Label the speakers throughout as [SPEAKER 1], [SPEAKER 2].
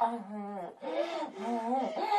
[SPEAKER 1] うんうん。うんうん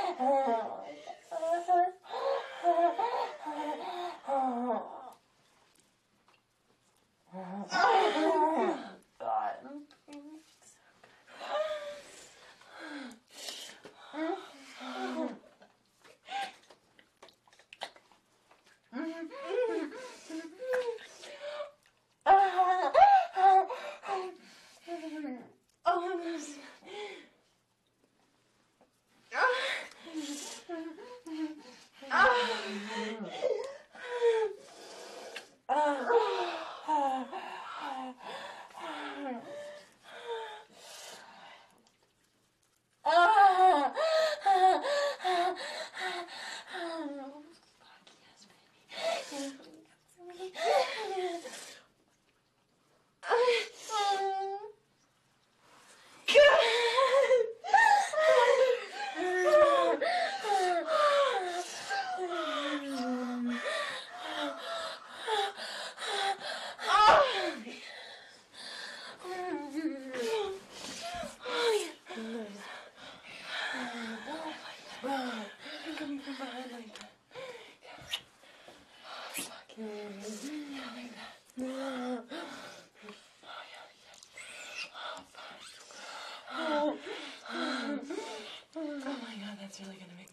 [SPEAKER 2] Oh my god, that's really gonna make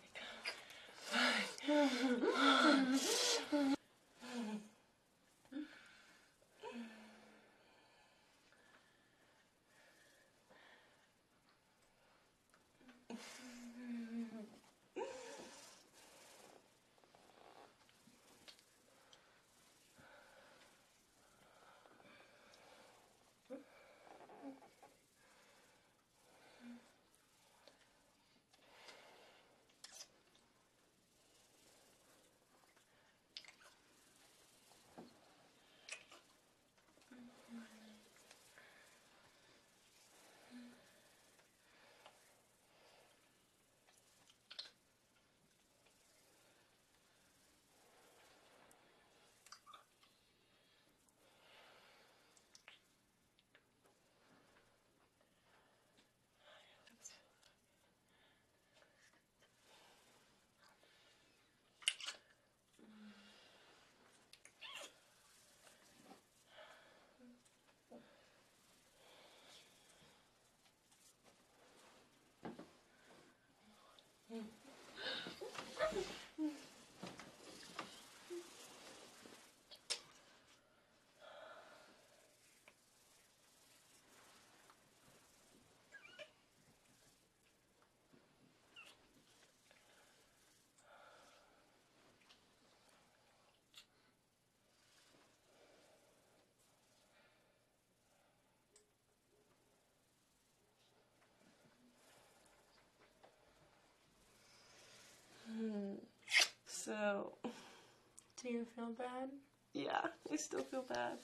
[SPEAKER 2] So,
[SPEAKER 1] do you feel bad?
[SPEAKER 2] Yeah, I still feel bad.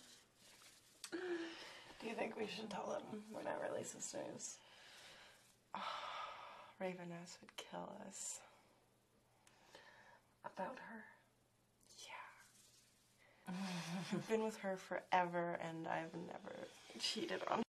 [SPEAKER 2] Do you think we should tell them we're not really sisters? Ravenous would kill us. About her? Yeah. I've been with her forever and I've never cheated on